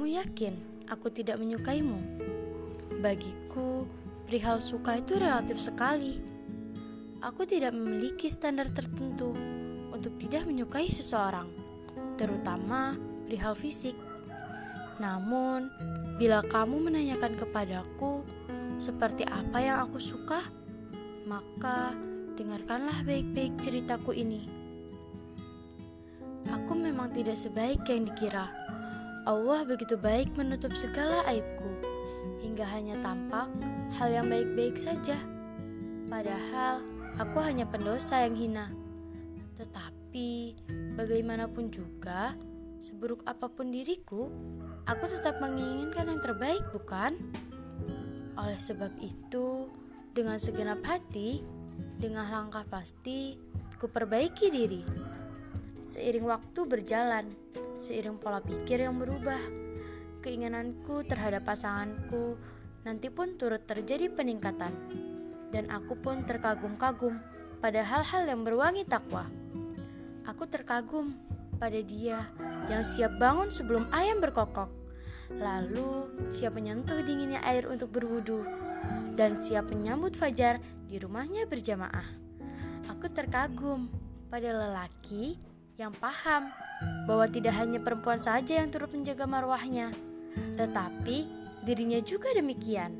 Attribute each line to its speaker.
Speaker 1: kamu yakin aku tidak menyukaimu? Bagiku, perihal suka itu relatif sekali. Aku tidak memiliki standar tertentu untuk tidak menyukai seseorang, terutama perihal fisik. Namun, bila kamu menanyakan kepadaku seperti apa yang aku suka, maka dengarkanlah baik-baik ceritaku ini. Aku memang tidak sebaik yang dikira. Allah begitu baik menutup segala aibku, hingga hanya tampak hal yang baik-baik saja. Padahal aku hanya pendosa yang hina. Tetapi bagaimanapun juga, seburuk apa pun diriku, Aku tetap menginginkan yang terbaik, bukan? Oleh sebab itu, dengan segenap hati, dengan langkah pasti, ku perbaiki diri. Seiring waktu berjalan, seiring pola pikir yang berubah, keinginanku terhadap pasanganku nanti pun turut terjadi peningkatan. Dan aku pun terkagum-kagum pada hal-hal yang berwangi takwa. Aku terkagum pada dia yang siap bangun sebelum ayam berkokok Lalu siap menyentuh dinginnya air untuk berwudu dan siap menyambut fajar di rumahnya berjamaah. Aku terkagum pada lelaki yang paham bahwa tidak hanya perempuan saja yang turut menjaga marwahnya, tetapi dirinya juga demikian.